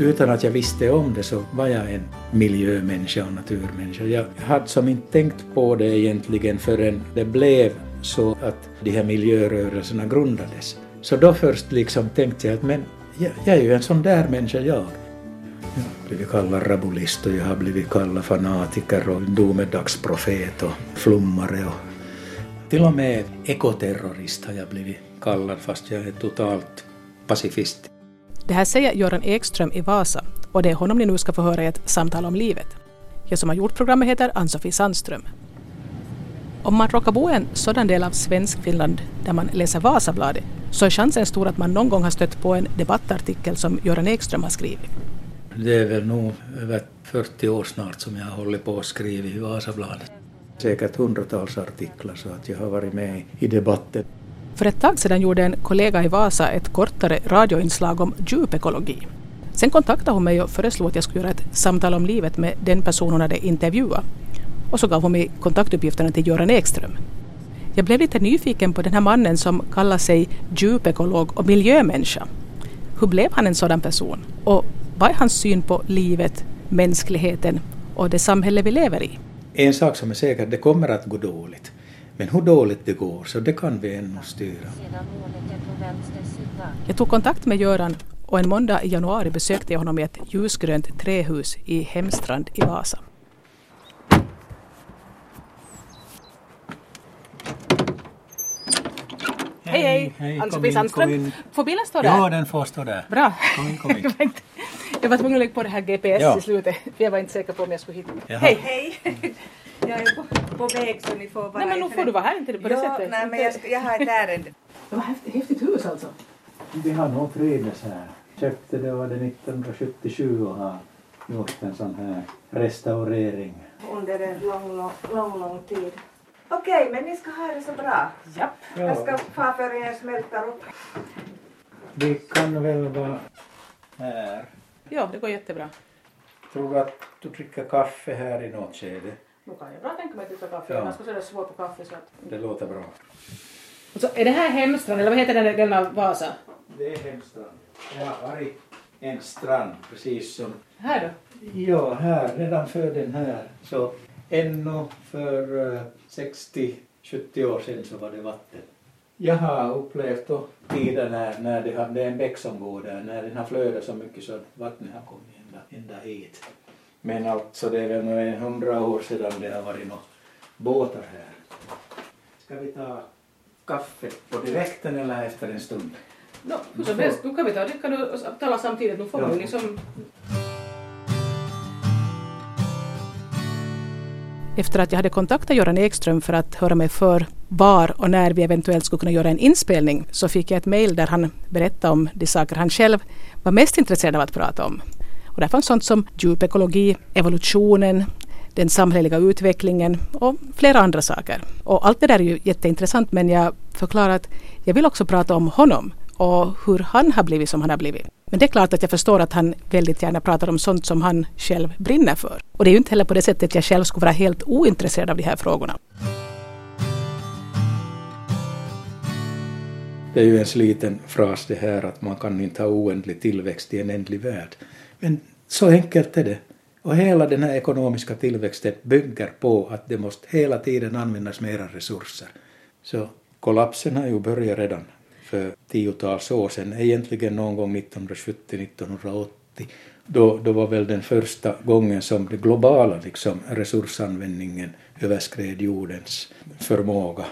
Utan att jag visste om det så var jag en miljömänniska och naturmänniska. Jag hade som inte tänkt på det egentligen förrän det blev så att de här miljörörelserna grundades. Så då först liksom tänkte jag att men jag, jag är ju en sån där människa jag. Jag har blivit kallad rabulist och jag har blivit kallad fanatiker och domedagsprofet och flummare och till och med ekoterrorist har jag blivit kallad fast jag är totalt pacifist. Det här säger Göran Ekström i Vasa och det är honom ni nu ska få höra i ett samtal om livet. Jag som har gjort programmet heter Ann-Sofie Sandström. Om man råkar bo i en sådan del av Svenskfinland där man läser Vasabladet så är chansen stor att man någon gång har stött på en debattartikel som Göran Ekström har skrivit. Det är väl nog över 40 år snart som jag har hållit på och skrivit i Vasabladet. Säkert hundratals artiklar så att jag har varit med i debatten. För ett tag sedan gjorde en kollega i Vasa ett kortare radioinslag om djupekologi. Sen kontaktade hon mig och föreslog att jag skulle göra ett samtal om livet med den person hon hade intervjuat. Och så gav hon mig kontaktuppgifterna till Göran Ekström. Jag blev lite nyfiken på den här mannen som kallar sig djupekolog och miljömänniska. Hur blev han en sådan person? Och vad är hans syn på livet, mänskligheten och det samhälle vi lever i? En sak som är säker, det kommer att gå dåligt. Men hur dåligt det går, så det kan vi ännu styra. Jag tog kontakt med Göran och en måndag i januari besökte jag honom i ett ljusgrönt trähus i Hemstrand i Vasa. Hej, hej! hej. Ann-Sofie Kom in, kom Sandström. in. Får bilen stå där? Ja, den får stå där. Bra. Kom in, kom in. jag, var tvungen att lägga på det här GPS Ja. i slutet, jag var inte säker på om jag skulle hitta. Jaha. Hej! Hej! Jag är på, på väg så ni får vara Nej men nu får du vara här, inte på det ja, sättet. Nej, men jag, ska, jag har ett ärende. Det var häftigt, häftigt hus alltså. Vi har nog trivdes här. Köpte det var det 1977 och har gjort en sån här restaurering. Under en lång, lång, lång, lång tid. Okej, men ni ska ha det så bra. Japp. Jag ska få för er smälter upp. Vi kan väl vara här. Ja, det går jättebra. Tror du att du dricker kaffe här i något skede? Nu kan jag bra tänka mig att dricka kaffe, Ja. annars skulle jag så svårt på kaffe. Så att... Det låter bra. Så, är det här Hemstrand, eller vad heter den delen av Vasa? Det är Hemstrand. Det har varit en strand precis som... Här då? Ja, här, redan för den här. Så ännu för eh, 60-70 år sedan så var det vatten. Jag har upplevt då tiden när, när det, har, det är en bäck som går där, när den har flödat så mycket så att vattnet har kommit ända, ända hit. Men alltså det är väl nog en hundra år sedan det har varit några båtar här. Ska vi ta kaffe på direkten eller efter en stund? No, hur som helst, nu kan vi ta det kan du tala samtidigt, nu får Ja. vi liksom... Efter att jag hade kontaktat Göran Ekström för att höra mig för var och när vi eventuellt skulle kunna göra en inspelning så fick jag ett mejl där han berättade om de saker han själv var mest intresserad av att prata om. Och där fanns sånt som djupekologi, evolutionen, den samhälleliga utvecklingen och flera andra saker. Och allt det där är ju jätteintressant men jag förklarar att jag vill också prata om honom och hur han har blivit som han har blivit. Men det är klart att jag förstår att han väldigt gärna pratar om sånt som han själv brinner för. Och det är ju inte heller på det sättet jag själv skulle vara helt ointresserad av de här frågorna. Det är ju en sliten fras det här att man kan inte ha oändlig tillväxt i en ändlig värld. Men så enkelt är det. Och hela den här ekonomiska tillväxten bygger på att det måste hela tiden användas mera resurser. Så kollapsen har ju börjat redan för tiotals år sedan, egentligen någon gång 1970-1980. Då, då var väl den första gången som den globala liksom, resursanvändningen överskred jordens förmåga.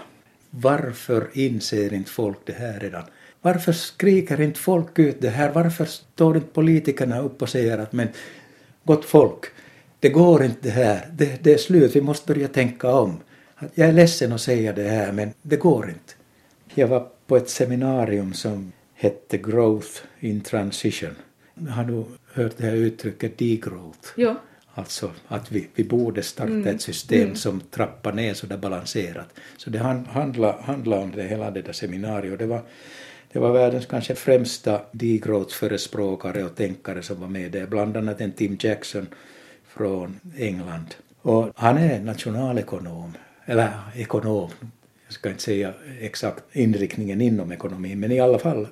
Varför inser inte folk det här redan? Varför skriker inte folk ut det här? Varför står inte politikerna upp och säger att men gott folk, det går inte det här, det, det är slut, vi måste börja tänka om. Jag är ledsen att säga det här men det går inte. Jag var på ett seminarium som hette Growth in Transition. Har du hört det här uttrycket degrowth? Ja. Alltså att vi, vi borde starta ett system som trappar ner så där balanserat. Så det han- handlar handla om det hela det där seminariet. Det var, det var världens kanske främsta degrowth-förespråkare och tänkare som var med där, bland annat en Tim Jackson från England. Och han är nationalekonom, eller ekonom, jag ska inte säga exakt inriktningen inom ekonomin, men i alla fall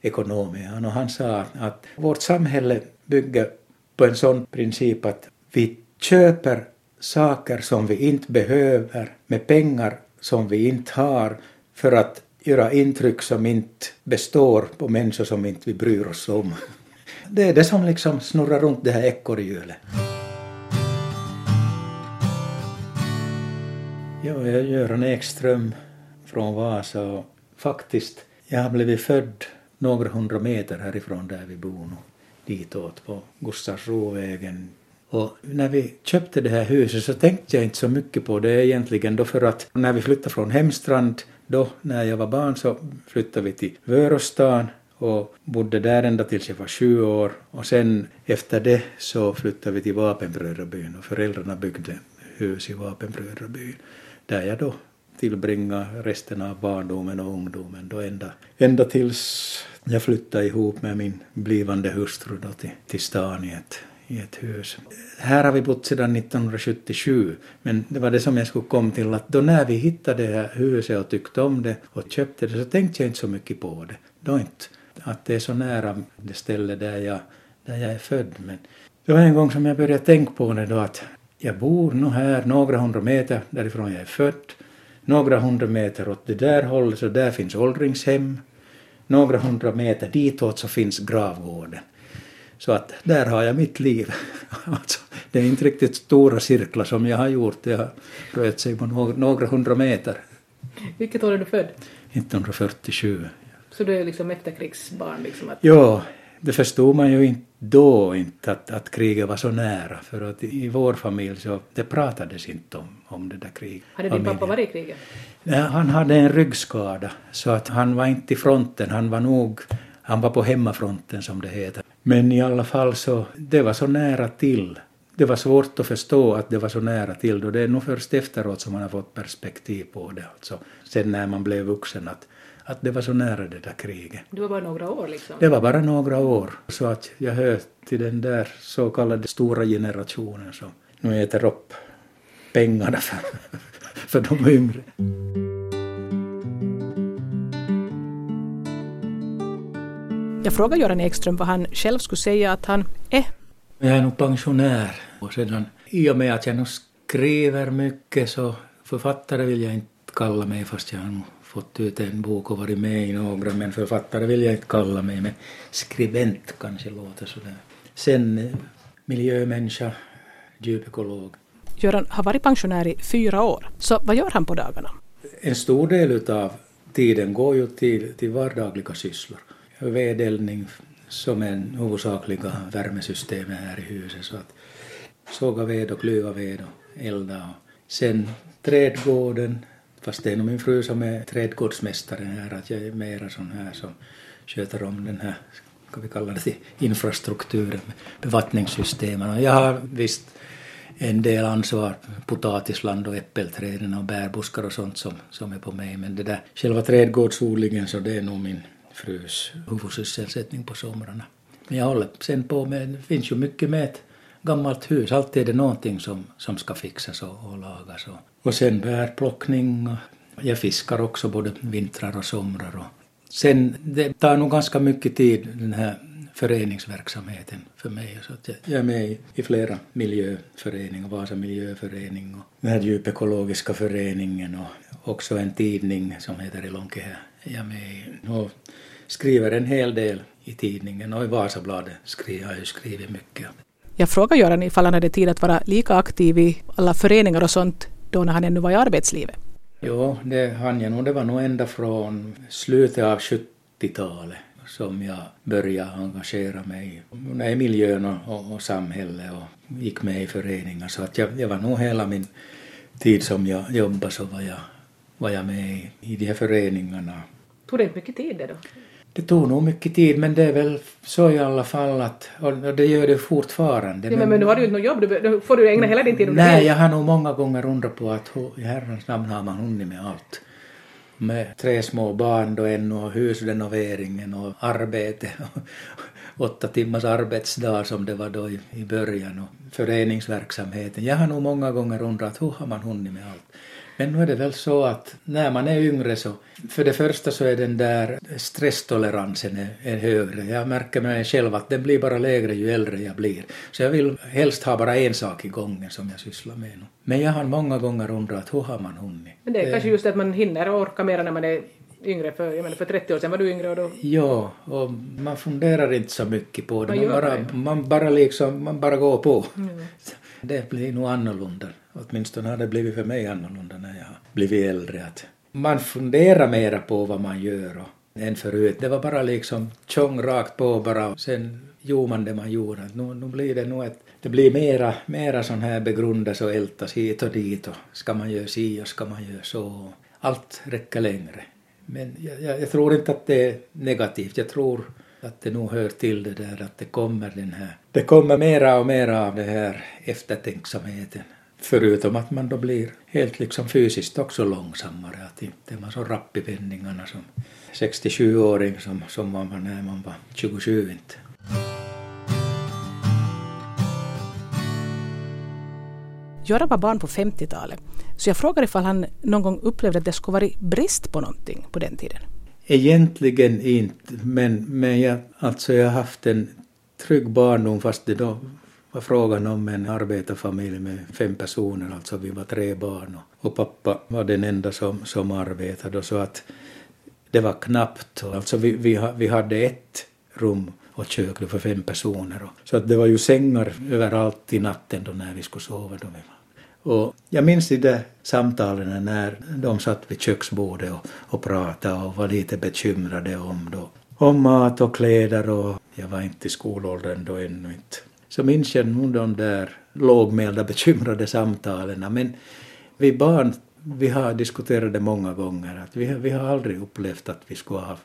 ekonom är han. Och han sa att vårt samhälle bygger på en sån princip att vi köper saker som vi inte behöver med pengar som vi inte har för att göra intryck som inte består på människor som inte vi bryr oss om. Det är det som liksom snurrar runt det här ekorrhjulet. Ja, jag är Göran Ekström från Vasa och faktiskt, jag har blivit född några hundra meter härifrån där vi bor nu, ditåt på Gustavsrovägen. Och när vi köpte det här huset så tänkte jag inte så mycket på det egentligen då för att när vi flyttade från Hemstrand då när jag var barn så flyttade vi till Vörostan och bodde där ända tills jag var sju år. Och sen efter det så flyttade vi till Vapenbrödrabyn och föräldrarna byggde hus i Vapenbrödrabyn där jag då tillbringade resten av barndomen och ungdomen då ända, ända tills jag flyttade ihop med min blivande hustru då till, till stan i ett, i ett hus. Här har vi bott sedan 1977, men det var det som jag skulle komma till att då när vi hittade det här huset och tyckte om det och köpte det så tänkte jag inte så mycket på det. Då inte att det är så nära det ställe där jag, där jag är född. Men det var en gång som jag började tänka på det då att jag bor nog här några hundra meter därifrån jag är född. Några hundra meter åt det där hållet så där finns åldringshem. Några hundra meter ditåt så finns gravgården. Så att där har jag mitt liv. Alltså, det är inte riktigt stora cirklar som jag har gjort. Det har rört sig på några hundra meter. Vilket år är du född? 1947. Så du är liksom efterkrigsbarn? Liksom att... Ja, det förstod man ju inte då inte att, att kriget var så nära. För att i vår familj så det pratades inte om, om det där kriget. Hade din pappa varit i kriget? Ja, han hade en ryggskada så att han var inte i fronten. Han var nog han var på hemmafronten som det heter. Men i alla fall så, det var så nära till. Det var svårt att förstå att det var så nära till då det är nog först efteråt som man har fått perspektiv på det. Alltså, sen när man blev vuxen att, att det var så nära det där kriget. Det var bara några år liksom? Det var bara några år. Så att jag hör till den där så kallade stora generationen som nu äter upp pengarna för, för de yngre. Jag frågade Göran Ekström vad han själv skulle säga att han är. Jag är nog pensionär och sedan i och med att jag nu skriver mycket så författare vill jag inte kalla mig fast jag har fått ut en bok och varit med i några men författare vill jag inte kalla mig men skribent kanske låter sådär. Sen miljömänniska, djupekolog. Göran har varit pensionär i fyra år, så vad gör han på dagarna? En stor del av tiden går ju till, till vardagliga sysslor vedeldning som är huvudsakliga värmesystemet här i huset. Så att såga ved och klyva ved och elda. Och sen trädgården, fast det är nog min fru som är trädgårdsmästaren här, att jag är mera sån här som sköter om den här, ska vi kalla det, infrastrukturen, bevattningssystemen. Och jag har visst en del ansvar, potatisland och äppelträden och bärbuskar och sånt som, som är på mig, men det där själva trädgårdsodlingen så det är nog min frus huvudsysselsättning på somrarna. Men jag håller sen på med, det finns ju mycket med ett gammalt hus, alltid är det någonting som, som ska fixas och, och lagas. Och, och sen bärplockning och jag fiskar också både vintrar och somrar. Och sen, det tar nog ganska mycket tid den här föreningsverksamheten för mig. Så att jag är med i flera miljöföreningar, Vasa miljöförening och den här djupekologiska föreningen och också en tidning som heter Elonke här. Jag är med i. Och skriver en hel del i tidningen och i Vasabladet skriver jag ju skrivit mycket. Jag frågade Göran ifall han hade tid att vara lika aktiv i alla föreningar och sånt då när han ännu var i arbetslivet. Jo, det hann jag nog. Det var nog ända från slutet av 70-talet som jag började engagera mig i miljön och, och, och samhället och gick med i föreningar. Så att jag, jag var nog hela min tid som jag jobbade så var jag, var jag med i, i de här föreningarna. Tog det mycket tid det då? Det tog nog mycket tid men det är väl så i alla fall att, och det gör det fortfarande. Ja, men, men nu har du ju inte något jobb, då får du ägna hela din tid åt Nej, jag har nog många gånger undrat på att i herrans namn har man hunnit med allt. Med tre små barn då ännu och husrenoveringen och arbete och, åtta timmars arbetsdag som det var då i, i början och föreningsverksamheten. Jag har nog många gånger undrat hur har man hunnit med allt? Men nu är det väl så att när man är yngre så, för det första så är den där stresstoleransen är, är högre. Jag märker med mig själv att den blir bara lägre ju äldre jag blir. Så jag vill helst ha bara en sak i gången som jag sysslar med nu. Men jag har många gånger undrat hur har man hunnit? Men det är kanske just att man hinner och orkar mer när man är yngre, för, jag menar, för 30 år sedan var du yngre och då... Ja, och man funderar inte så mycket på det. Man Man, bara, det. man bara liksom, man bara går på. Mm. Det blir nog annorlunda. Åtminstone har det blivit för mig annorlunda blivit äldre. Att man funderar mera på vad man gör och, än förut. Det var bara liksom tjong rakt på bara och sen gjorde man det man gjorde. Nu, nu blir det nog ett, det blir mera, mera sån här begrundas och ältas hit och dit och ska man göra si och ska man göra så. Allt räcker längre. Men jag, jag, jag tror inte att det är negativt. Jag tror att det nog hör till det där att det kommer den här, det kommer mera och mera av det här eftertänksamheten. Förutom att man då blir helt liksom fysiskt också långsammare, att inte man så rapp i vändningarna som 67-åring som, som man var när man var 27 inte. Göran var barn på 50-talet, så jag frågar ifall han någon gång upplevde att det skulle varit brist på någonting på den tiden. Egentligen inte, men, men jag, alltså jag har haft en trygg barndom fast det då var frågan om en arbetarfamilj med fem personer, alltså vi var tre barn och, och pappa var den enda som, som arbetade och så att det var knappt. Och Alltså vi, vi, vi hade ett rum och kök för fem personer. Och, så att det var ju sängar överallt i natten då när vi skulle sova. Då vi var. Och jag minns de där samtalen när de satt vid köksbordet och, och pratade och var lite bekymrade om, då, om mat och kläder och jag var inte i skolåldern då ännu inte. Så minns jag nog de där lågmälda bekymrade samtalen. Men vi barn, vi har diskuterat det många gånger att vi, har- vi har aldrig upplevt att vi skulle ha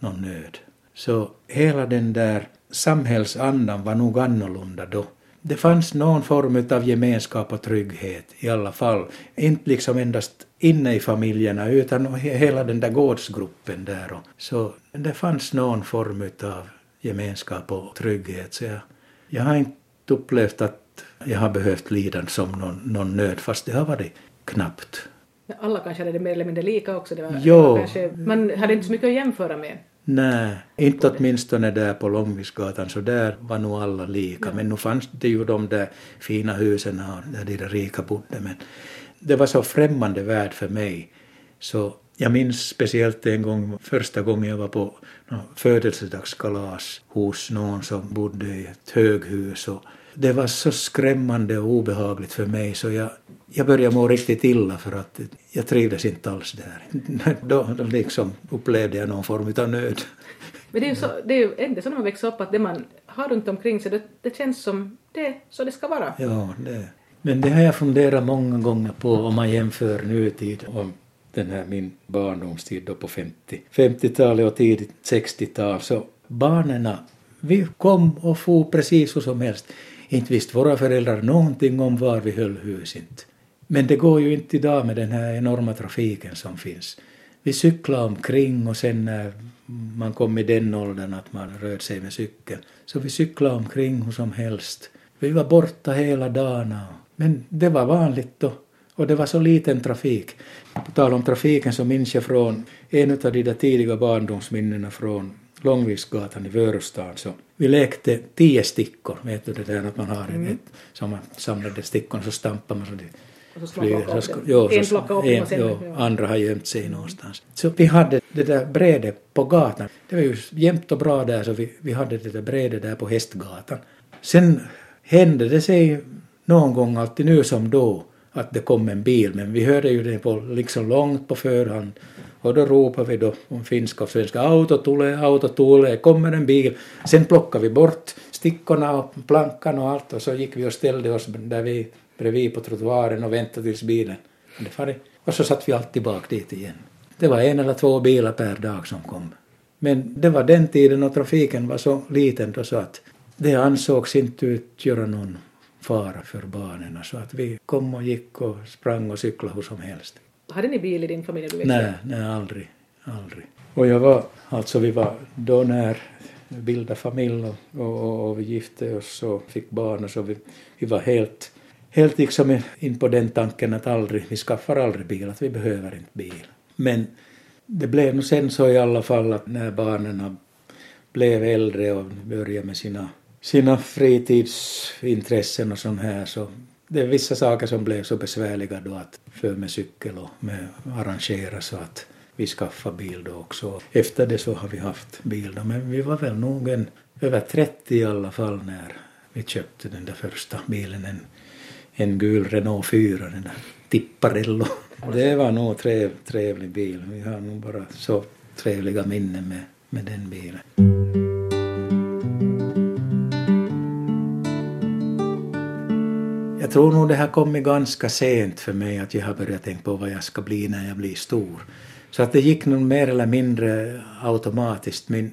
någon nöd. Så hela den där samhällsandan var nog annorlunda då. Det fanns någon form av gemenskap och trygghet i alla fall. Inte liksom endast inne i familjerna utan hela den där gårdsgruppen där. Så det fanns någon form av gemenskap och trygghet. Så jag, jag har inte upplevt att jag har behövt lida som någon, någon nöd fast det har varit knappt. Alla kanske hade det mer eller mindre lika också. Det var, Jo. kanske, man hade inte så mycket att jämföra med. Nej, inte åtminstone där på Långviksgatan, så där var nog alla lika. Men nu fanns det ju de där fina husen där de där rika bodde. Men det var så främmande värld för mig. Så jag minns speciellt en gång, första gången jag var på födelsedagskalas hos någon som bodde i ett höghus. Och det var så skrämmande och obehagligt för mig så jag, jag började må riktigt illa för att jag trivdes inte alls där. Då, då liksom upplevde jag någon form av nöd. Men det är ju, så, det är ju ändå så när man växer upp att det man har runt omkring sig, det, det känns som det så det ska vara. Ja, det. Men det har jag funderat många gånger på om man jämför nutid och den här min barndomstid då på 50, 50-talet och tidigt 60-tal så barnen, vi kom och for precis hur som helst. Inte visste våra föräldrar någonting om var vi höll hus inte. Men det går ju inte idag med den här enorma trafiken som finns. Vi cyklade omkring och sen när man kom i den åldern att man rörde sig med cykel så vi cyklade omkring hur som helst. Vi var borta hela dagarna. Men det var vanligt då. Och det var så liten trafik. På tal om trafiken så minns jag från en av de där tidiga barndomsminnena från Långviksgatan i Vörustan. Så vi lekte tio stickor. Vet du det där att man har Mm. ett, som man samlade stickorna så stampar man så det Och så ska- dem. jo, En så- plockar upp en- och sen- jo, ja. andra har gömt sig någonstans. Så vi hade det där brädet på gatan. Det var ju jämnt och bra där så vi, vi hade det där brädet där på Hästgatan. Sen hände det sig någon gång, alltid nu som då, att det kom en bil men vi hörde ju det på, liksom långt på förhand och då ropade vi då på finska och svenska auto tulee, auto tulee, kommer en bil. Sen plockade vi bort stickorna och plankan och allt och så gick vi och ställde oss där vi bredvid på trottoaren och väntade tills bilen hade farit. Och så satt vi alltid bak dit igen. Det var en eller två bilar per dag som kom. Men det var den tiden och trafiken var så liten då så att det ansågs inte utgöra någon fara för barnen. Så att vi kom och gick och sprang och cyklade hur som helst. Hade ni bil i din familj du Nej, nej, aldrig. aldrig. Och jag var, alltså vi var då när bildade familj och, och, och vi gifte oss och fick barn och så vi, vi var helt, helt liksom in på den tanken att aldrig, vi skaffar aldrig bil, att vi behöver inte bil. Men det blev nog sen så i alla fall att när barnen blev äldre och började med sina, sina fritidsintressen och sånt här så det är vissa saker som blev så besvärliga då att för med cykel och med arrangera så att vi skaffade bil då också. Efter det så har vi haft bil då, men vi var väl nog en, över 30 i alla fall när vi köpte den där första bilen, en, en gul Renault 4, den där Tipparello. Det var nog trev, trevlig bil. Vi har nog bara så trevliga minnen med, med den bilen. Tror nog det har kommit ganska sent för mig att jag har börjat tänka på vad jag ska bli när jag blir stor. Så att det gick nog mer eller mindre automatiskt. Min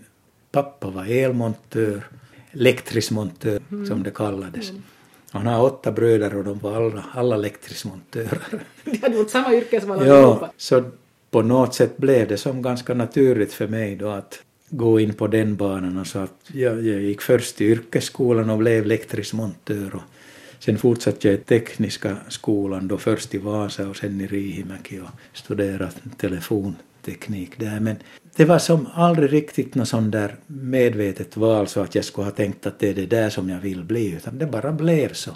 pappa var elmontör, elektrisk montör mm. som det kallades. Mm. Han har åtta bröder och de var alla, alla elektriskmontörer. De hade gjort samma yrke som alla Ja, så på något sätt blev det som ganska naturligt för mig då att gå in på den banan och så att jag, jag gick först till yrkesskolan och blev elektrisk montör och sen fortsatte jag i tekniska skolan då först i Vasa och sen i Riihimäki och studerade telefonteknik där men det var som aldrig riktigt något sånt där medvetet val så att jag skulle ha tänkt att det är det där som jag vill bli utan det bara blev så.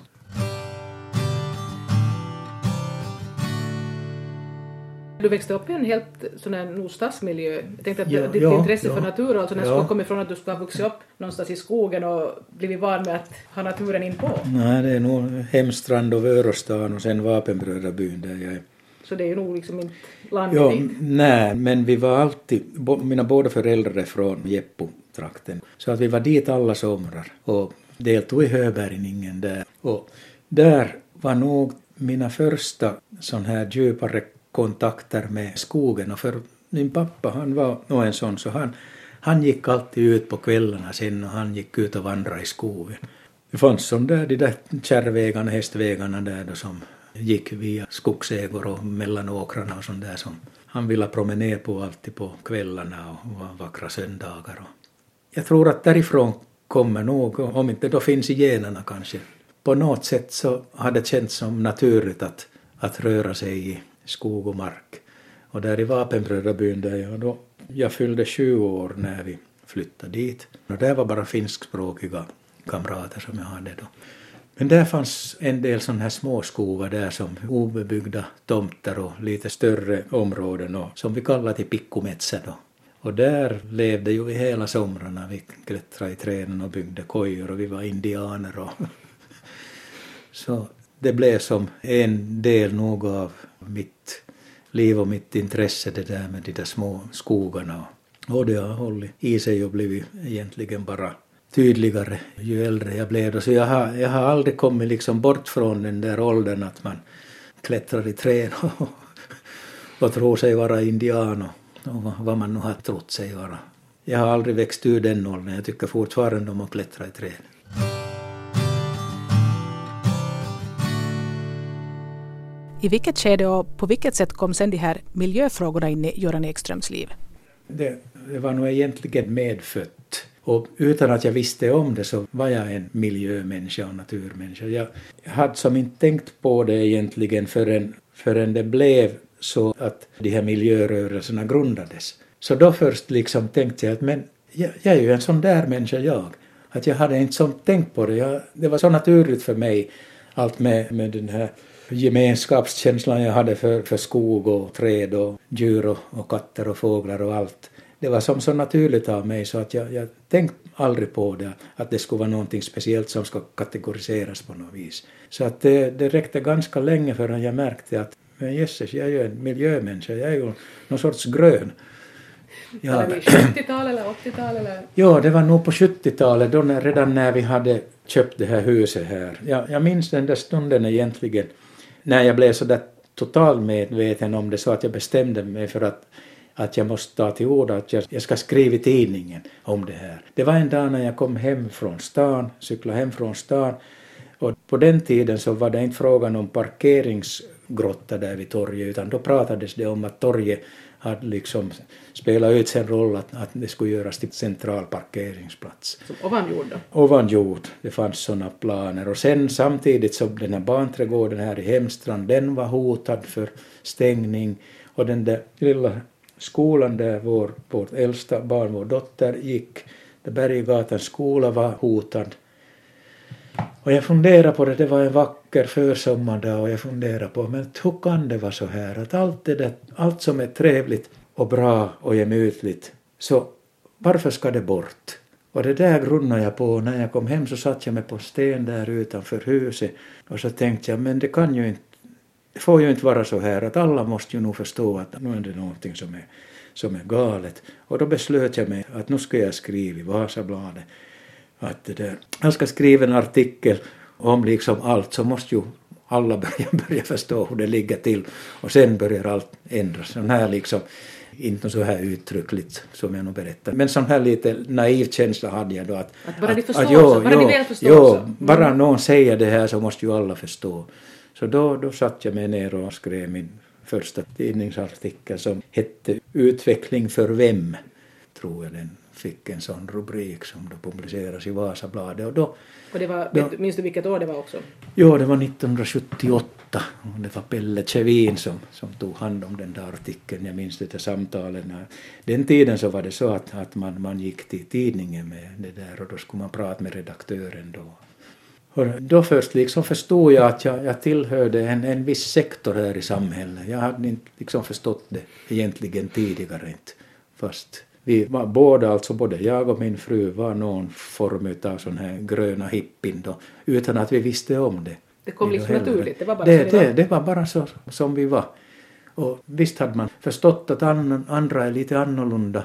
Du växte upp i en helt sån här nog stadsmiljö. Jag tänkte att ja, ditt ja, intresse ja, för natur och alltså ja. skulle komma ifrån att du skulle ha vuxit upp någonstans i skogen och blivit van med att ha naturen inpå. Nej, det är nog Hemstrand och Vörostan och sen Vapenbrödrabyn där jag är. Så det är ju nog liksom inte landet ja, Nej, men vi var alltid, mina båda föräldrar är från Jeppo-trakten, så att vi var dit alla somrar och deltog i höbärgningen där. Och där var nog mina första sån här djupare kontakter med skogen och för min pappa han var nog en sån så han, han gick alltid ut på kvällarna sen och han gick ut och vandrade i skogen. Det fanns som där, de där kärrvägarna, hästvägarna där då som gick via skogsägor och mellan åkrarna och sånt där som han ville promenera på alltid på kvällarna och vackra söndagar. Jag tror att därifrån kommer nog, om inte då finns i generna kanske, på något sätt så har det känts som naturligt att, att röra sig i skog och mark. Och där i Vapenbrödrabyn där jag då, jag fyllde 20 år när vi flyttade dit. Och där var bara finskspråkiga kamrater som jag hade då. Men där fanns en del sådana här småskogar där som obebyggda tomter och lite större områden och som vi kallade till pikkumetsä då. Och där levde ju vi hela somrarna. Vi klättrade i träden och byggde kojor och vi var indianer och så det blev som en del nog av mitt liv och mitt intresse det där med de där små skogarna. Och det har hållit i sig och blivit egentligen bara tydligare ju äldre jag blev. Så jag har, jag har aldrig kommit liksom bort från den där åldern att man klättrar i träd och, och tror sig vara indian och, och vad man nu har trott sig vara. Jag har aldrig växt ur den åldern. Jag tycker fortfarande om att klättra i träd. I vilket skede och på vilket sätt kom sen de här miljöfrågorna in i Göran Ekströms liv? Det, det var nog egentligen medfött. Och utan att jag visste om det så var jag en miljömänniska och naturmänniska. Jag hade som inte tänkt på det egentligen förrän, förrän det blev så att de här miljörörelserna grundades. Så då först liksom tänkte jag att men jag, jag är ju en sån där människa jag. Att jag hade inte som tänkt på det. Jag, det var så naturligt för mig allt med, med den här gemenskapskänslan jag hade för, för skog och träd och djur och, och katter och fåglar och allt. Det var som så naturligt av mig så att jag, jag tänkte aldrig på det, att det skulle vara någonting speciellt som ska kategoriseras på något vis. Så att det, det räckte ganska länge förrän jag märkte att men jösses, jag är ju en miljömänniska, jag är ju någon sorts grön. Ja. 70-tal eller 80-tal eller? Ja, det var nog på 70-talet, då när, redan när vi hade köpt det här huset här. Jag, jag minns den där stunden egentligen när jag blev så där totalmedveten om det så att jag bestämde mig för att, att jag måste ta till orda, att jag, jag ska skriva i tidningen om det här. Det var en dag när jag kom hem från stan, cyklade hem från stan och på den tiden så var det inte frågan om parkeringsgrotta där vid torget utan då pratades det om att torget hade liksom spelat ut sin roll att, att det skulle göras till central parkeringsplats. Som ovanjord då? Ovanjord, det fanns sådana planer. Och sen samtidigt så den här barnträdgården här i Hemstrand, den var hotad för stängning. Och den där lilla skolan där vår, vårt äldsta barn, vår dotter, gick, där Berggatans skola var hotad. Och jag funderade på det, det var en vacker försommardag och jag funderade på men hur kan det vara så här att allt det där, allt som är trevligt och bra och gemytligt, så varför ska det bort? Och det där grunnade jag på. När jag kom hem så satt jag mig på sten där utanför huset och så tänkte jag men det kan ju inte, det får ju inte vara så här att alla måste ju nog förstå att nu är det någonting som är, som är galet. Och då beslöt jag mig att nu ska jag skriva i Vasabladet att det där, jag ska skriva en artikel om liksom allt så måste ju alla börja, börja förstå hur det ligger till och sen börjar allt ändras. Sån här liksom, inte så här uttryckligt som jag nu berättar, men sån här lite naiv känsla hade jag då att... Att bara att, de förstår att, jo, så, bara jo, de förstår jo. Mm. bara någon säger det här så måste ju alla förstå. Så då, då satt jag mig ner och skrev min första tidningsartikel som hette Utveckling för vem, tror jag den fick en sån rubrik som då publiceras i Vasabladet. Och då, Och det var, du- minns du vilket år det var också? jo, det var 1978 och det var Pelle Kjevin som, som tog hand om den där artikeln. Jag minns det där samtalen. Den tiden så var det så att, att man, man gick till tidningen med det där och då skulle man prata med redaktören då. Och då först liksom förstod jag att jag, jag tillhörde en, en viss sektor här i samhället. Jag hade inte liksom förstått det egentligen tidigare inte. Fast vi var båda, alltså både jag och min fru, var någon form av sån här gröna hippin då, utan att vi visste om det. Det kom liksom naturligt, det var bara det, så det var. det var bara så som vi var. Och visst hade man förstått att an, andra är lite annorlunda.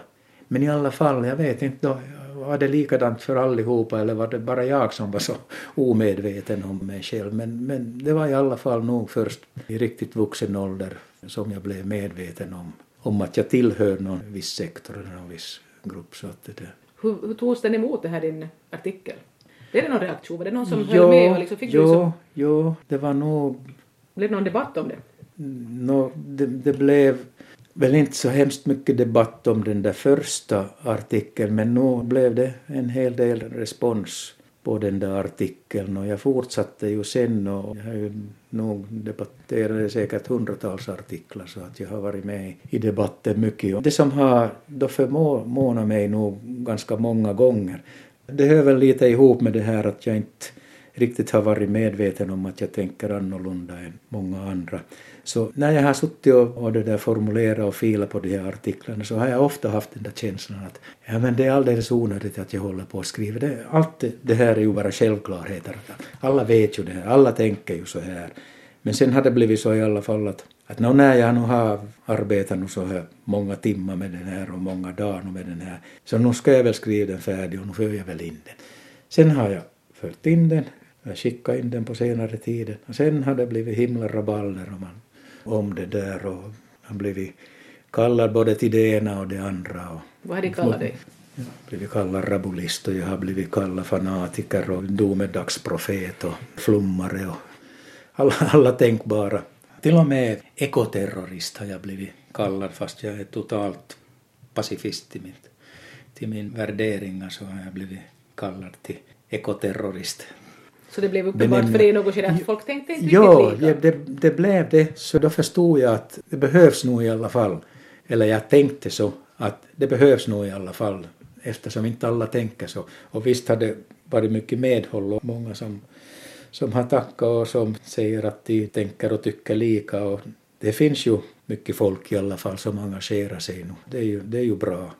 Men i alla fall, jag vet inte, då, var det likadant för allihopa eller var det bara jag som var så omedveten om mig själv. Men, men det var i alla fall nog först i riktigt vuxen ålder som jag blev medveten om, om att jag tillhör någon viss sektor eller någon viss grupp. Så att det där. Hur, hur togs den emot, det här din artikel? Blev det någon reaktion? Var det någon som höll med? Och liksom, fick jo, liksom, jo, det var nog blev det någon debatt om det? Nå, det, det blev väl inte så hemskt mycket debatt om den där första artikeln men nu blev det en hel del respons på den där artikeln och jag fortsatte ju sen och jag har ju nog debatterat säkert hundratals artiklar så att jag har varit med i debatten mycket. Och det som har då förmånat mig nog ganska många gånger det hör väl lite ihop med det här att jag inte riktigt har varit medveten om att jag tänker annorlunda än många andra. Så när jag har suttit och, och det där formulerat och filat på de här artiklarna så har jag ofta haft den där känslan att ja, men det är alldeles onödigt att jag håller på och skriver. Det, allt det, här är ju bara självklarheter. Alla vet ju det här, alla tänker ju så här. Men sen har det blivit så i alla fall att, att nå, när jag nu har arbetat nu så här många timmar med den här och många dagar med den här så nu ska jag väl skriva den färdig och nu för jag väl in den. Sen har jag fört in den, jag skickat in den på senare tiden och sen har det blivit himla rabalder och man, om det där och har blivit kallad både till det ena och det andra. Och, Vad har de kallat dig? jag har blivit kallad rabulist och jag har blivit kallad fanatiker och domedagsprofet och flummare och alla, alla tänkbara. Till och med ekoterrorist har jag blivit kallad fast jag är totalt pacifist till, mitt, till min värderingar så har jag blivit kallad till ekoterrorist. Så det blev uppenbart Benämna- för dig i något skede att folk tänkte inte Jo, riktigt ja, det, det blev det. Så då förstod jag att det behövs nog i alla fall. Eller jag tänkte så att det behövs nog i alla fall eftersom inte alla tänker så. Och visst har det varit mycket medhåll och många som, som har tackat och som säger att de tänker och tycker lika. Och det finns ju mycket folk i alla fall som engagerar sig nu. Det är ju, det är ju bra.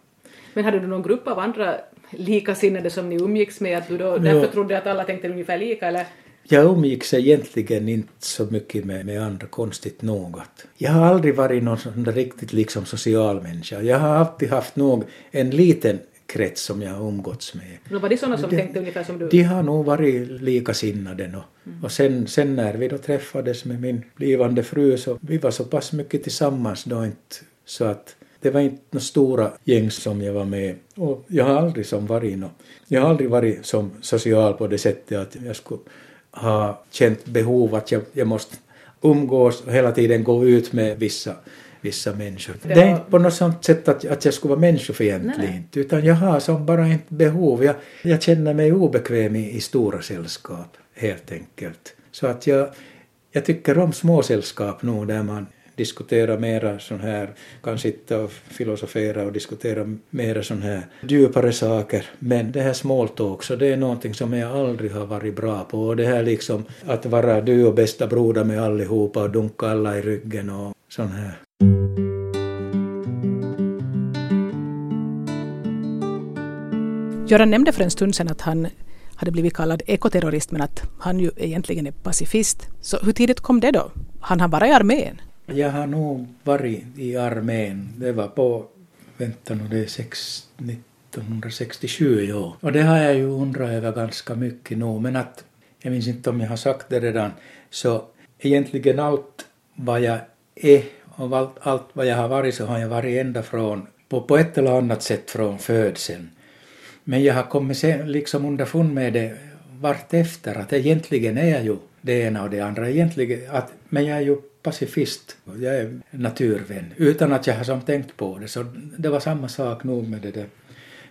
Men hade du någon grupp av andra likasinnade som ni umgicks med, att du då därför trodde att alla tänkte ungefär lika, eller? Jag umgicks egentligen inte så mycket med, med andra, konstigt nog. Jag har aldrig varit någon sån där riktigt liksom social människa. Jag har alltid haft nog en liten krets som jag har umgåtts med. Då var det sådana som Det- tänkte ungefär som du? De har nog varit likasinnade. Och, och sen, sen när vi då träffades med min blivande fru så vi var så pass mycket tillsammans då inte så att det var inte några stora gäng som jag var med. Och jag har aldrig som varit nå, jag har aldrig varit som social på det sättet att jag skulle ha känt behov att jag, jag måste umgås och hela tiden gå ut med vissa vissa människor. Det är inte på något sånt sätt att, att jag skulle vara människofientlig, utan jag har som bara inte behov. Jag, jag känner mig obekväm i, i stora sällskap, helt enkelt. Så att jag, jag tycker om små sällskap nog där man diskutera mera sån här, kan sitta och filosofera och diskutera mera sån här djupare saker. Men det här small talk, så det är någonting som jag aldrig har varit bra på. Och det här liksom att vara du och bästa broder med allihopa och dunka alla i ryggen och sån här. Göran nämnde för en stund sedan att han hade blivit kallad ekoterrorist men att han ju egentligen är pacifist. Så hur tidigt kom det då? Han har bara i armén. Jag har nog varit i armén. Det var på, vänta nu, det är 1967 ja. Och det har jag ju undrat över ganska mycket nu. Men att, jag minns inte om jag har sagt det redan, så egentligen allt vad jag är och allt, allt vad jag har varit så har jag varit ända från, på, på ett eller annat sätt från födseln. Men jag har kommit sen, liksom underfund med det vartefter att egentligen är jag ju det ena och det andra. Egentligen att, men jag är ju pacifist, jag är naturvän, utan att jag har som tänkt på det. Så det var samma sak nog med det där,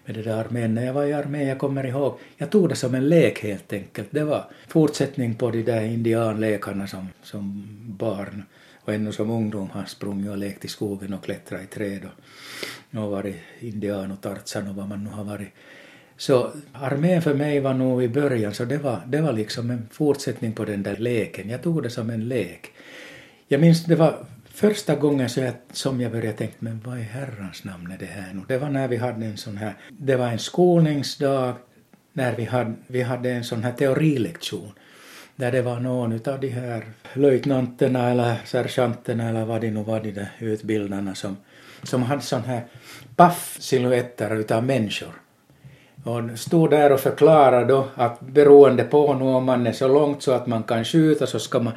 med det där armén. När jag var i armén, jag kommer ihåg, jag tog det som en lek helt enkelt. Det var fortsättning på de där indianlekarna som, som barn och ännu som ungdom har sprungit och lekt i skogen och klättrat i träd och, och varit indian och tarzan och vad man nu har varit. Så armén för mig var nog i början, så det var, det var liksom en fortsättning på den där leken. Jag tog det som en lek. Jag minns det var första gången så jag, som jag började tänka, men vad i herrans namn är det här nu? Det var när vi hade en sån här, det var en skolningsdag när vi hade, vi hade en sån här teorilektion där det var någon av de här löjtnanterna eller sergeanterna eller vad det nu var, de där utbildarna som, som hade sån här paff-silhuetter utav människor hon stod där och förklarade då att beroende på nu om man är så långt så att man kan skjuta så ska man,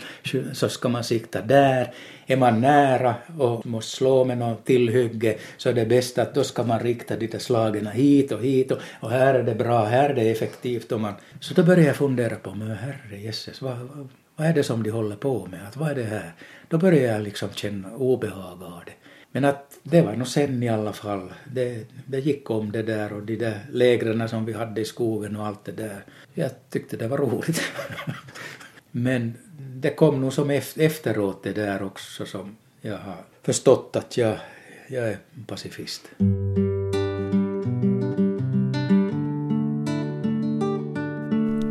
så ska man sikta där. Är man nära och måste slå med något tillhygge så är det bäst att då ska man rikta de där slagen hit och hit och, och här är det bra, här är det effektivt. Och man, så då började jag fundera på, men herre jesses, vad, vad, vad är det som de håller på med? Att, vad är det här? Då började jag liksom känna obehag av det. Men att det var nog sen i alla fall. Det, det gick om det där och de där lägren som vi hade i skogen och allt det där. Jag tyckte det var roligt. Men det kom nog som efteråt det där också som jag har förstått att jag, jag är pacifist.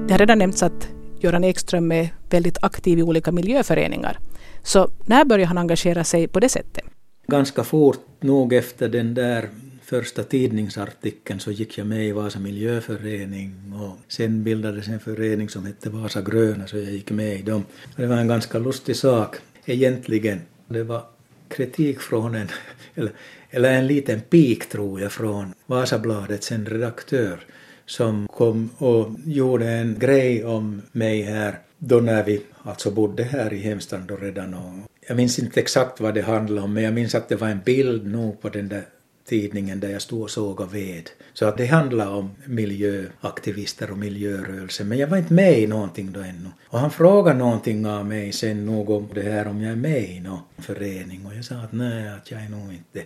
Det har redan nämnts att Göran Ekström är väldigt aktiv i olika miljöföreningar. Så när började han engagera sig på det sättet? Ganska fort nog efter den där första tidningsartikeln så gick jag med i Vasa miljöförening och sen bildades en förening som hette Vasa gröna så jag gick med i dem. Det var en ganska lustig sak egentligen. Det var kritik från en, eller, eller en liten pik tror jag, från Vasabladets en redaktör som kom och gjorde en grej om mig här då när vi alltså bodde här i Hemstrand redan och jag minns inte exakt vad det handlade om men jag minns att det var en bild nog på den där tidningen där jag stod och såg och ved. Så att det handlar om miljöaktivister och miljörörelse. Men jag var inte med i någonting då ännu. Och han frågade någonting av mig sen nog om det här om jag är med i någon förening och jag sa att nej, att jag är nog inte.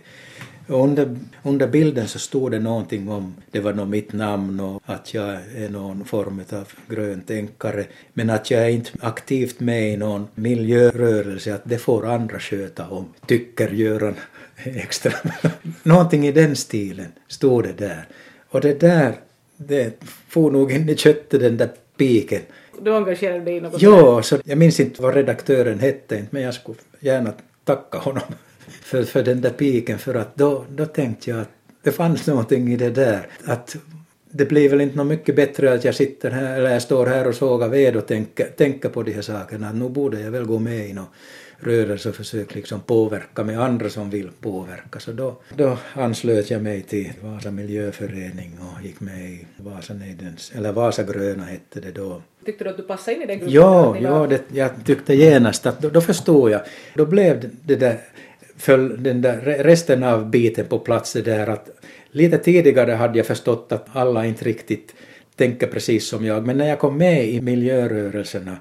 Och under, under bilden så stod det någonting om, det var nog mitt namn och att jag är någon form av gröntänkare. Men att jag är inte aktivt med i någon miljörörelse, att det får andra sköta om, tycker Göran extra. Någonting i den stilen stod det där. Och det där, det får nog in i köttet den där piken. Du engagerade dig i något? Ja, så jag minns inte vad redaktören hette, men jag skulle gärna tacka honom för, för den där piken för att då, då tänkte jag att det fanns någonting i det där. Att det blir väl inte något mycket bättre att jag sitter här, eller jag står här och sågar ved och tänker, tänker på de här sakerna. Nu borde jag väl gå med i något rörelse och försöka liksom påverka med andra som vill påverka. Så då, då anslöt jag mig till Vasa miljöförening och gick med i Vasa Nejdens, eller Vasa gröna hette det då. Tyckte du att du passade in i den gruppen? Ja, ja det, jag tyckte genast att då, då förstod jag. Då blev det där, föll den där resten av biten på plats det där att lite tidigare hade jag förstått att alla inte riktigt tänker precis som jag, men när jag kom med i miljörörelserna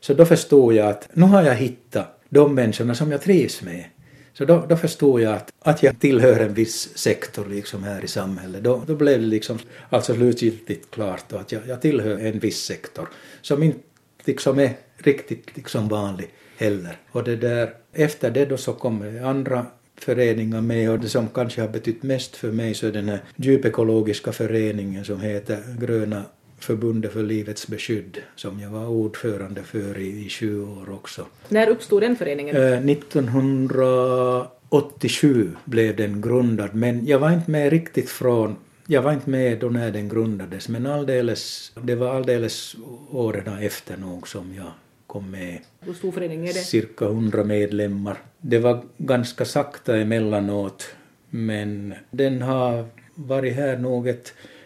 så då förstod jag att nu har jag hittat de människorna som jag trivs med. Så då, då förstod jag att, att jag tillhör en viss sektor liksom här i samhället. Då, då blev det liksom alltså slutgiltigt klart då att jag, jag tillhör en viss sektor som inte liksom är riktigt liksom vanlig heller. Och det där, efter det då så kom andra föreningar med och det som kanske har betytt mest för mig så är den här djupekologiska föreningen som heter Gröna förbundet för livets beskydd som jag var ordförande för i, i 20 år också. När uppstod den föreningen? Eh, 1987 blev den grundad men jag var inte med riktigt från jag var inte med då när den grundades men alldeles, det var alldeles åren efter nog som jag kom med. Hur stor förening är det? Cirka 100 medlemmar. Det var ganska sakta emellanåt men den har varit här nog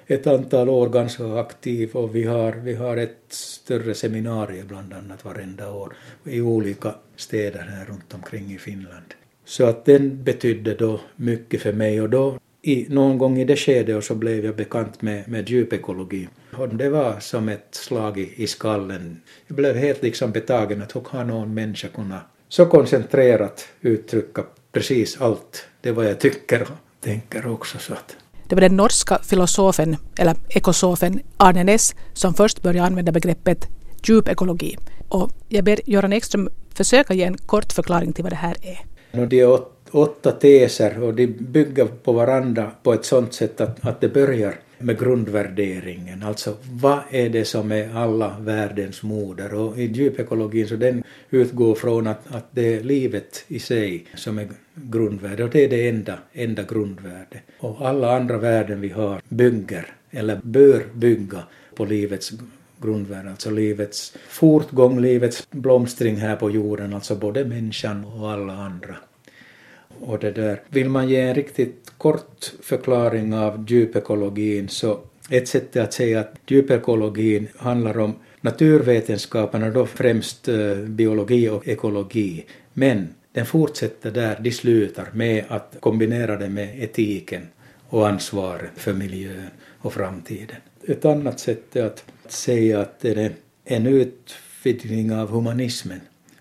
ett, antal år ganska aktiv och vi har, vi har ett större seminarium bland annat varenda år i olika städer här runt omkring i Finland. Så att den betydde då mycket för mig och då i, någon gång i det skedet så blev jag bekant med, med djupekologi. Och det var som ett slag i, i skallen. Jag blev helt liksom betagen att hur kan någon människa kunna så koncentrerat uttrycka precis allt, det vad jag tycker och tänker också. Så att. Det var den norska filosofen, eller ekosofen, Arne Ness som först började använda begreppet djupekologi. Och jag ber Göran Ekström försöka ge en kort förklaring till vad det här är. Det är åtta teser och de bygger på varandra på ett sådant sätt att, att det börjar med grundvärderingen, alltså vad är det som är alla världens moder? Och i djupekologin så den utgår från att, att det är livet i sig som är grundvärde och det är det enda, enda grundvärde. Och alla andra värden vi har bygger, eller bör bygga, på livets grundvärden, alltså livets fortgång, livets blomstring här på jorden, alltså både människan och alla andra. Och det där. Vill man ge en riktigt kort förklaring av djupekologin så ett sätt är att säga att djupekologin handlar om naturvetenskaperna, då främst eh, biologi och ekologi. Men den fortsätter där de slutar med att kombinera det med etiken och ansvar för miljön och framtiden. Ett annat sätt är att säga att det är en utvidgning av humanismen.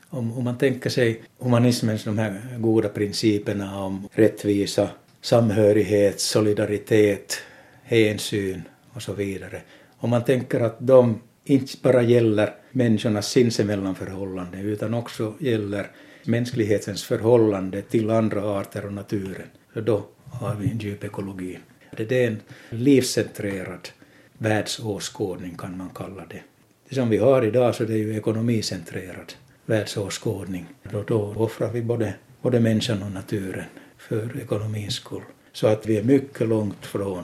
Om, om man tänker sig humanismens de här goda principerna om rättvisa, samhörighet, solidaritet, hänsyn och så vidare. Om man tänker att de inte bara gäller människornas sinsemellan förhållande utan också gäller mänsklighetens förhållande till andra arter och naturen. Så då har vi en djup ekologi. Det är en livscentrerad världsåskådning kan man kalla det. Det som vi har idag så det är ju ekonomicentrerad världsåskådning. Då, då offrar vi både, både människan och naturen för ekonomins skull. Så att vi är mycket långt från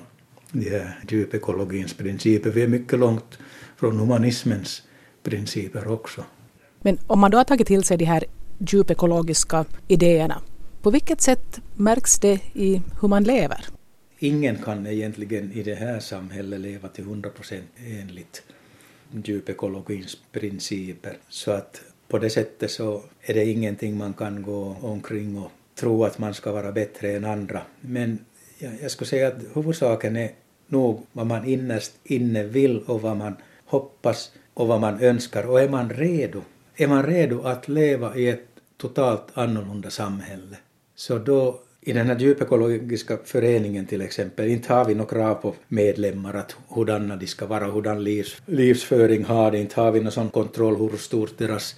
de här djupekologins principer. Vi är mycket långt från humanismens principer också. Men om man då har tagit till sig de här djupekologiska idéerna, på vilket sätt märks det i hur man lever? Ingen kan egentligen i det här samhället leva till 100 procent enligt djupekologins principer. Så att på det sättet så är det ingenting man kan gå omkring och tro att man ska vara bättre än andra. Men jag skulle säga att huvudsaken är nog vad man innerst inne vill och vad man hoppas och vad man önskar. Och är man redo, är man redo att leva i ett totalt annorlunda samhälle, så då i den här djupekologiska föreningen till exempel, inte har vi några krav på medlemmar att hurdana de ska vara, hurdan livs, livsföring har de, inte har vi någon sån kontroll hur stort deras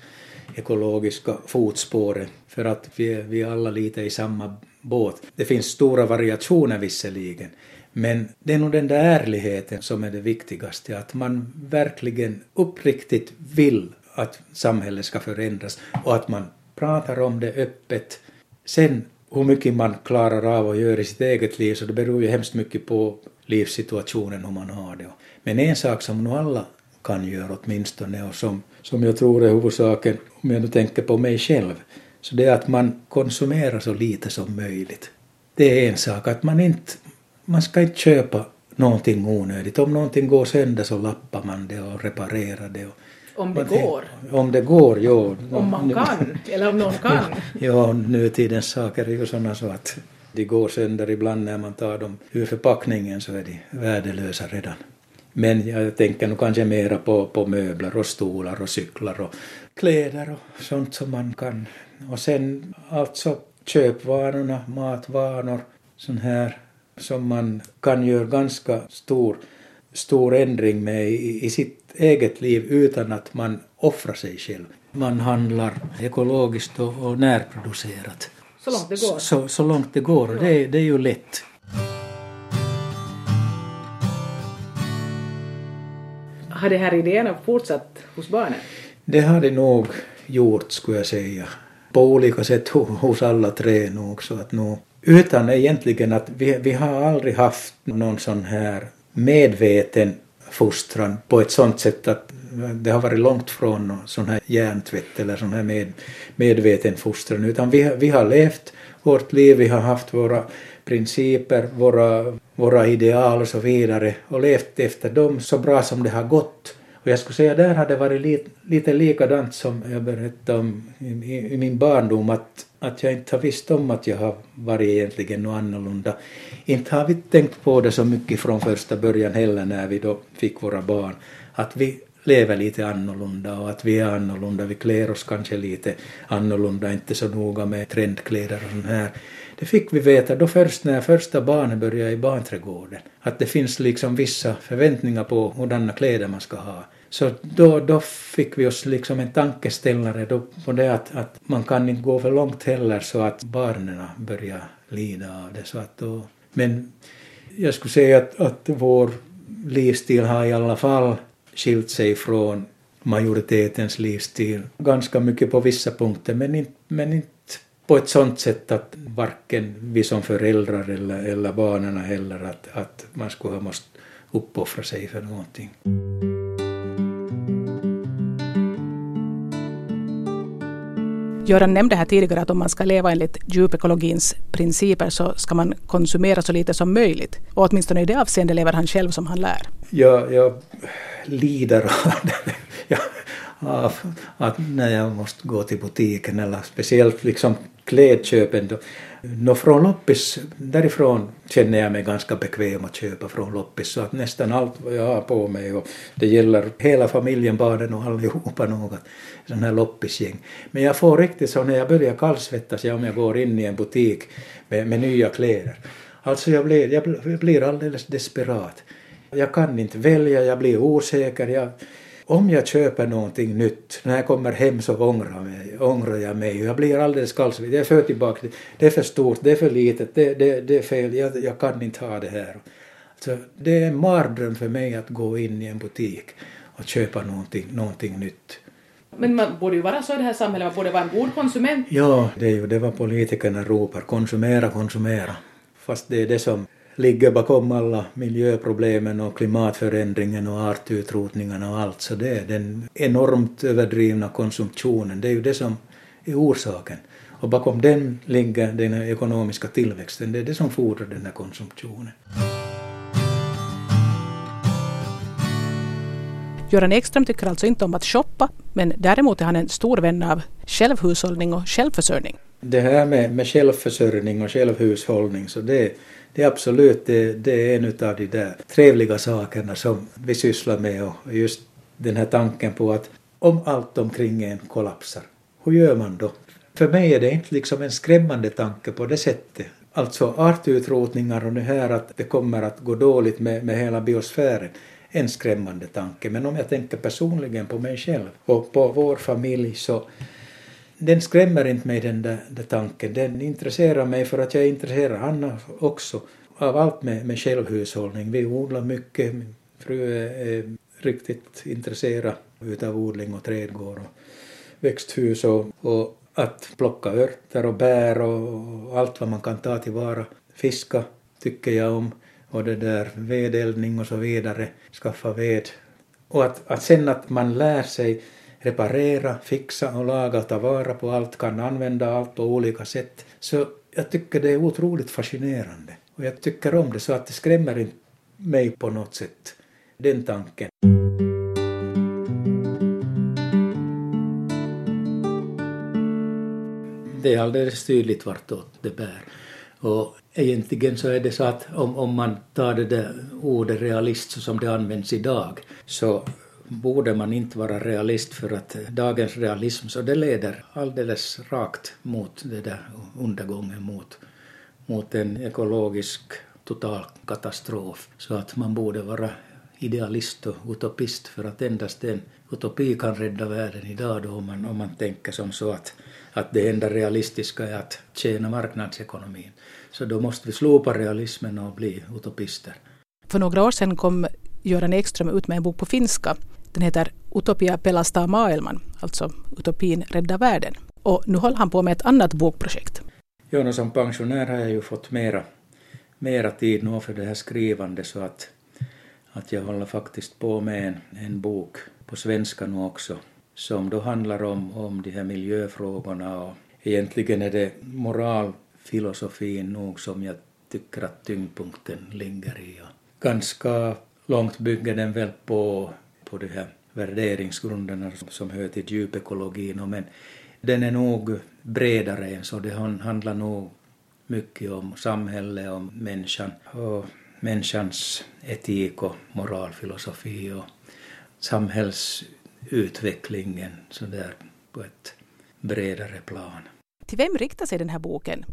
ekologiska fotspåret för att vi är, vi är alla lite i samma båt. Det finns stora variationer visserligen, men det är nog den där ärligheten som är det viktigaste, att man verkligen uppriktigt vill att samhället ska förändras och att man pratar om det öppet. Sen hur mycket man klarar av och gör i sitt eget liv så det beror ju hemskt mycket på livssituationen hur man har det. Men en sak som nog alla kan göra åtminstone och som, som jag tror är huvudsaken om jag nu tänker på mig själv så det är att man konsumerar så lite som möjligt. Det är en sak att man inte man ska inte köpa någonting onödigt. Om någonting går sönder så lappar man det och reparerar det. Och om det går? Om det går, jo. Om man kan, eller om någon kan? ja, nutidens saker är ju sådana så att de går sönder ibland när man tar dem ur förpackningen så är de värdelösa redan. Men jag tänker nog kanske mera på, på möbler och stolar och cyklar och kläder och sånt som man kan. Och sen alltså köpvanorna, matvanor, sån här som man kan göra ganska stor, stor ändring med i, i sitt eget liv utan att man offrar sig själv. Man handlar ekologiskt och, och närproducerat. Så långt det går. Så, så långt det går och det, det är ju lätt. Har de här idéerna fortsatt hos barnen? Det har det nog gjort skulle jag säga. På olika sätt hos alla tre nog. Så att nog, utan egentligen att vi, vi har aldrig haft någon sån här medveten fostran på ett sånt sätt att det har varit långt från sån här hjärntvätt eller sån här med, medveten fostran utan vi, vi har levt vårt liv, vi har haft våra principer, våra, våra ideal och så vidare och levt efter dem så bra som det har gått. Och jag skulle säga där har det varit lite, lite likadant som jag berättade om i, i, min barndom att, att jag inte har visst om att jag har varit egentligen något annorlunda. Inte har vi tänkt på det så mycket från första början heller när vi då fick våra barn. Att vi lever lite annorlunda och att vi är annorlunda, vi klär oss kanske lite annorlunda, inte så noga med trendkläder och sånt här. Det fick vi veta då först när första barnet började i barnträdgården, att det finns liksom vissa förväntningar på hurdana kläder man ska ha. Så då, då fick vi oss liksom en tankeställare då på det att, att man kan inte gå för långt heller så att barnen börjar lida av det. Så att då, men jag skulle säga att, att vår livsstil har i alla fall skilt sig från majoritetens livsstil ganska mycket på vissa punkter men inte, men inte på ett sånt sätt att varken vi som föräldrar eller, eller barnen heller att, att man skulle ha måste uppoffra sig för någonting. Göran nämnde här tidigare att om man ska leva enligt djupekologins principer så ska man konsumera så lite som möjligt. Och åtminstone i det avseendet lever han själv som han lär. Jag, jag lider av det. Jag, av att när jag måste gå till butiken eller speciellt liksom klädköpen då. Nå från loppis, därifrån känner jag mig ganska bekväm att köpa från loppis så att nästan allt vad jag har på mig och det gäller hela familjen, barnen och allihopa något, sån här loppisgäng. Men jag får riktigt så när jag börjar kallsvettas om jag går in i en butik med, med nya kläder. Alltså jag blir, jag blir alldeles desperat. Jag kan inte välja, jag blir osäker, jag om jag köper någonting nytt, när jag kommer hem så ångrar, mig, ångrar jag mig. Jag blir alldeles kallsvettig. Jag för tillbaka. Det är för stort, det är för litet, det, det, det är fel, jag, jag kan inte ha det här. Så det är en mardröm för mig att gå in i en butik och köpa någonting, någonting nytt. Men man borde ju vara så i det här samhället, man borde vara en god konsument. Ja, det är ju det vad politikerna ropar, konsumera, konsumera. Fast det är det som ligger bakom alla miljöproblemen och klimatförändringen och artutrotningarna och allt, så det är den enormt överdrivna konsumtionen, det är ju det som är orsaken. Och bakom den ligger den ekonomiska tillväxten, det är det som fordrar den här konsumtionen. Göran Ekström tycker alltså inte om att shoppa, men däremot är han en stor vän av självhushållning och självförsörjning. Det här med, med självförsörjning och självhushållning, så det, det är absolut det, det är en av de där trevliga sakerna som vi sysslar med och just den här tanken på att om allt omkring en kollapsar, hur gör man då? För mig är det inte liksom en skrämmande tanke på det sättet. Alltså artutrotningar och det här att det kommer att gå dåligt med, med hela biosfären en skrämmande tanke. Men om jag tänker personligen på mig själv och på vår familj så den skrämmer inte mig den där, där tanken. Den intresserar mig för att jag är intresserad, Anna också, av allt med, med självhushållning. Vi odlar mycket, min fru är, är riktigt intresserad utav odling och trädgård och växthus och, och att plocka örter och bär och allt vad man kan ta tillvara. Fiska tycker jag om och det där vedeldning och så vidare, skaffa ved. Och att, att sen att man lär sig reparera, fixa och laga och ta vara på allt, kan använda allt på olika sätt. Så jag tycker det är otroligt fascinerande. Och jag tycker om det så att det skrämmer inte mig på något sätt, den tanken. Det är alldeles tydligt vartåt det bär. Och egentligen så är det så att om, om man tar det där ordet realist så som det används idag så borde man inte vara realist för att dagens realism så det leder alldeles rakt mot det där undergången mot, mot en ekologisk total katastrof. Så att man borde vara idealist och utopist för att endast en utopi kan rädda världen idag då om man, om man tänker som så att, att det enda realistiska är att tjäna marknadsekonomin. Så då måste vi slopa realismen och bli utopister. För några år sedan kom Göran Ekström ut med en bok på finska. Den heter Utopia pelastaa maailman, alltså Utopin rädda världen. Och nu håller han på med ett annat bokprojekt. Ja, som pensionär har jag ju fått mera, mera tid nu för det här skrivandet så att, att jag håller faktiskt på med en, en bok på svenska nu också som då handlar om, om de här miljöfrågorna och egentligen är det moralfilosofin nog som jag tycker att tyngdpunkten ligger i. Och ganska långt bygger den väl på, på de här värderingsgrunderna som, som hör till djupekologin men den är nog bredare än så. Det handlar nog mycket om samhälle, om människan och människans etik och moralfilosofi och samhällsutvecklingen så där på ett bredare plan. Till vem riktar sig den här boken?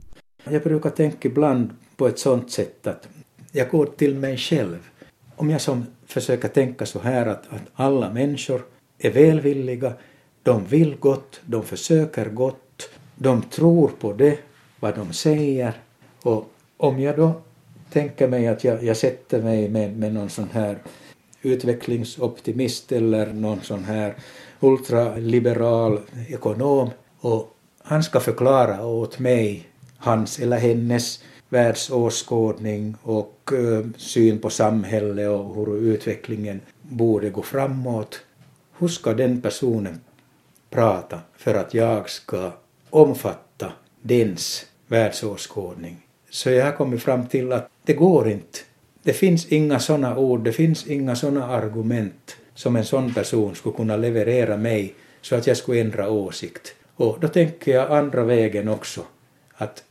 Jag brukar tänka ibland på ett sånt sätt att jag går till mig själv. Om jag som försöker tänka så här att, att alla människor är välvilliga, de vill gott, de försöker gott, de tror på det, vad de säger. Och om jag då tänker mig att jag, jag sätter mig med, med någon sån här utvecklingsoptimist eller någon sån här ultraliberal ekonom och han ska förklara åt mig hans eller hennes världsåskådning och eh, syn på samhället och hur utvecklingen borde gå framåt. Hur ska den personen prata för att jag ska omfatta dens världsåskådning? Så jag har kommit fram till att det går inte. Det finns inga sådana ord, det finns inga sådana argument som en sån person skulle kunna leverera mig så att jag skulle ändra åsikt. Och då tänker jag andra vägen också, att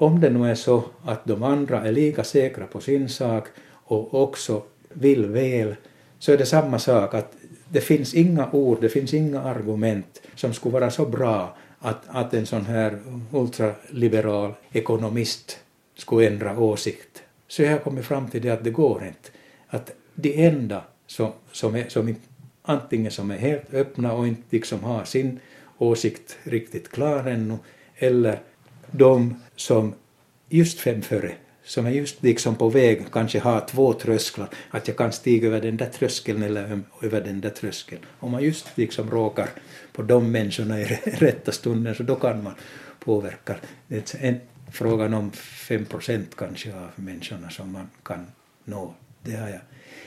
om det nu är så att de andra är lika säkra på sin sak och också vill väl, så är det samma sak att det finns inga ord, det finns inga argument som skulle vara så bra att, att en sån här ultraliberal ekonomist skulle ändra åsikt. Så jag har kommit fram till det att det går inte. Att de enda som, som, är, som antingen som är helt öppna och inte liksom har sin åsikt riktigt klar ännu, eller de som just fem före, som är just liksom på väg, kanske har två trösklar, att jag kan stiga över den där tröskeln eller över den där tröskeln. Om man just liksom råkar på de människorna i rätta stunden så då kan man påverka. Det är en, frågan om fem procent kanske av människorna som man kan nå. Det, har jag.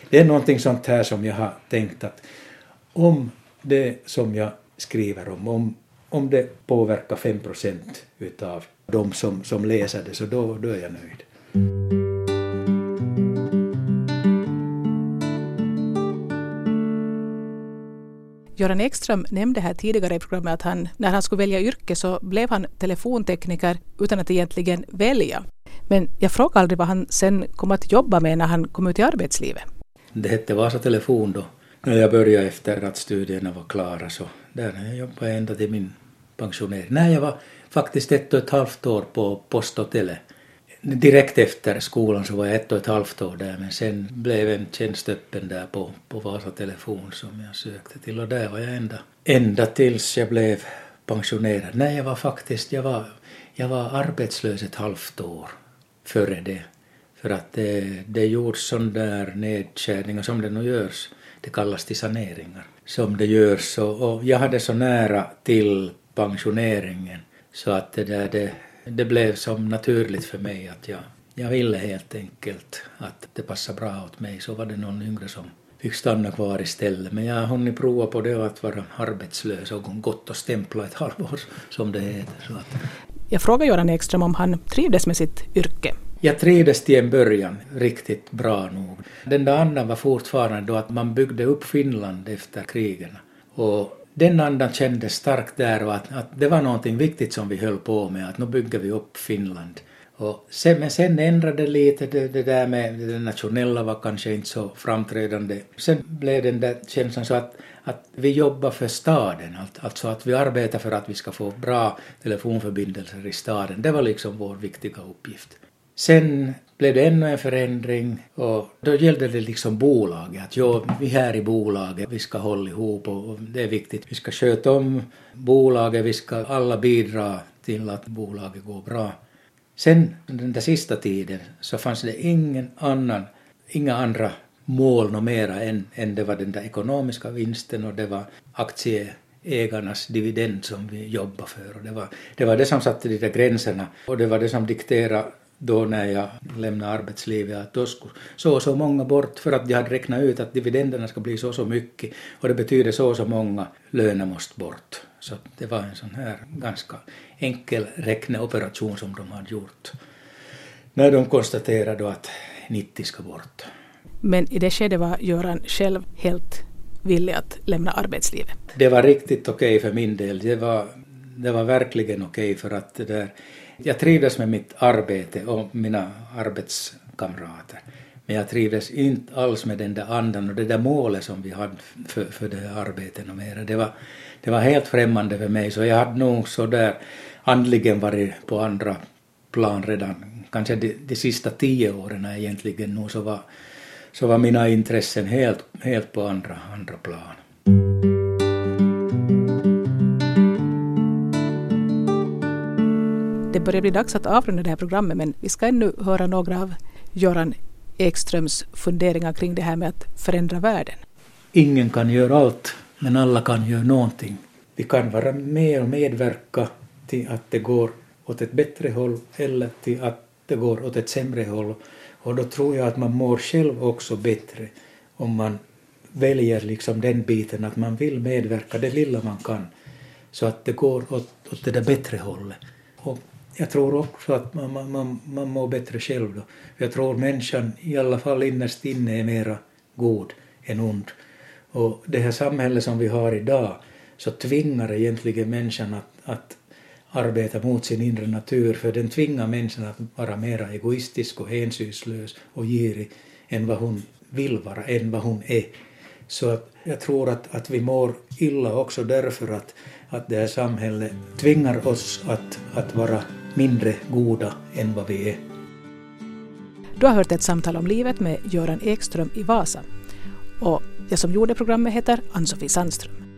det är någonting sånt här som jag har tänkt att om det som jag skriver om, om om det påverkar fem procent utav de som, som läser det, så då, då är jag nöjd. Göran Ekström nämnde här tidigare i programmet att han, när han skulle välja yrke så blev han telefontekniker utan att egentligen välja. Men jag frågade aldrig vad han sen kom att jobba med när han kom ut i arbetslivet. Det hette Vasa Telefon då. När jag började efter att studierna var klara så där har jag ända till min pensionering. Nej, jag var faktiskt ett och ett halvt år på posthotellet. Direkt efter skolan så var jag ett och ett halvt år där men sen blev en tjänst öppen där på, på Vasa Telefon som jag sökte till och där var jag ända, ända tills jag blev pensionerad. Nej, jag var faktiskt, jag var, jag var arbetslös ett halvt år före det. För att det, det gjordes sån där nedskärningar som det nu görs. Det kallas till saneringar. Som det görs och, och jag hade så nära till pensioneringen. Så att det, där, det, det blev som naturligt för mig att jag, jag ville helt enkelt att det passade bra åt mig. Så var det någon yngre som fick stanna kvar istället. Men jag har hunnit prova på det att vara arbetslös och gått och stämpla ett halvår som det heter. Så att... Jag frågade Göran Ekström om han trivdes med sitt yrke. Jag trivdes till en början riktigt bra nog. Den där andan var fortfarande då att man byggde upp Finland efter krigen. Och den andan kändes starkt där och att, att det var någonting viktigt som vi höll på med, att nu bygger vi upp Finland. Och sen, men sen ändrade lite det, det där med det nationella var kanske inte så framträdande. Sen blev den där känslan så att, att vi jobbar för staden, alltså att vi arbetar för att vi ska få bra telefonförbindelser i staden. Det var liksom vår viktiga uppgift. Sen blev det ännu en förändring och då gällde det liksom bolaget. Att jo, vi här i bolaget, vi ska hålla ihop och det är viktigt. Vi ska sköta om bolaget, vi ska alla bidra till att bolaget går bra. Sen den där sista tiden så fanns det ingen annan, inga andra mål något mera än, än det var den där ekonomiska vinsten och det var aktieägarnas dividend som vi jobbade för. Och det, var, det var det som satte de där gränserna och det var det som dikterade då när jag lämnade arbetslivet att då skulle så och så många bort för att de hade räknat ut att dividenderna ska bli så och så mycket och det betyder så och så många löner måste bort. Så det var en sån här ganska enkel räkneoperation som de hade gjort när de konstaterade att 90 ska bort. Men i det skedet var Göran själv helt villig att lämna arbetslivet? Det var riktigt okej okay för min del. Det var, det var verkligen okej okay för att det där jag trivdes med mitt arbete och mina arbetskamrater. Men jag trivdes inte alls med den där andan och det där målet som vi hade för, för det här arbetet och mera. Det var, det var helt främmande för mig, så jag hade nog så där andligen varit på andra plan redan, kanske de, de sista tio åren egentligen nog så var, så var mina intressen helt, helt på andra, andra plan. Börjar bli dags att avrunda det här programmet men vi ska ännu höra några av Göran Ekströms funderingar kring det här med att förändra världen. Ingen kan göra allt, men alla kan göra någonting. Vi kan vara med och medverka till att det går åt ett bättre håll eller till att det går åt ett sämre håll. Och då tror jag att man mår själv också bättre om man väljer liksom den biten att man vill medverka det lilla man kan så att det går åt, åt det där bättre hållet. Och jag tror också att man, man, man, man mår bättre själv då. Jag tror människan i alla fall innerst inne är mera god än ond. Och det här samhället som vi har idag så tvingar egentligen människan att, att arbeta mot sin inre natur för den tvingar människan att vara mera egoistisk och hänsynslös och girig än vad hon vill vara, än vad hon är. Så att jag tror att, att vi mår illa också därför att, att det här samhället tvingar oss att, att vara mindre goda än vad vi är. Du har hört ett samtal om livet med Göran Ekström i Vasa. Och jag som gjorde programmet heter Ann-Sofie Sandström.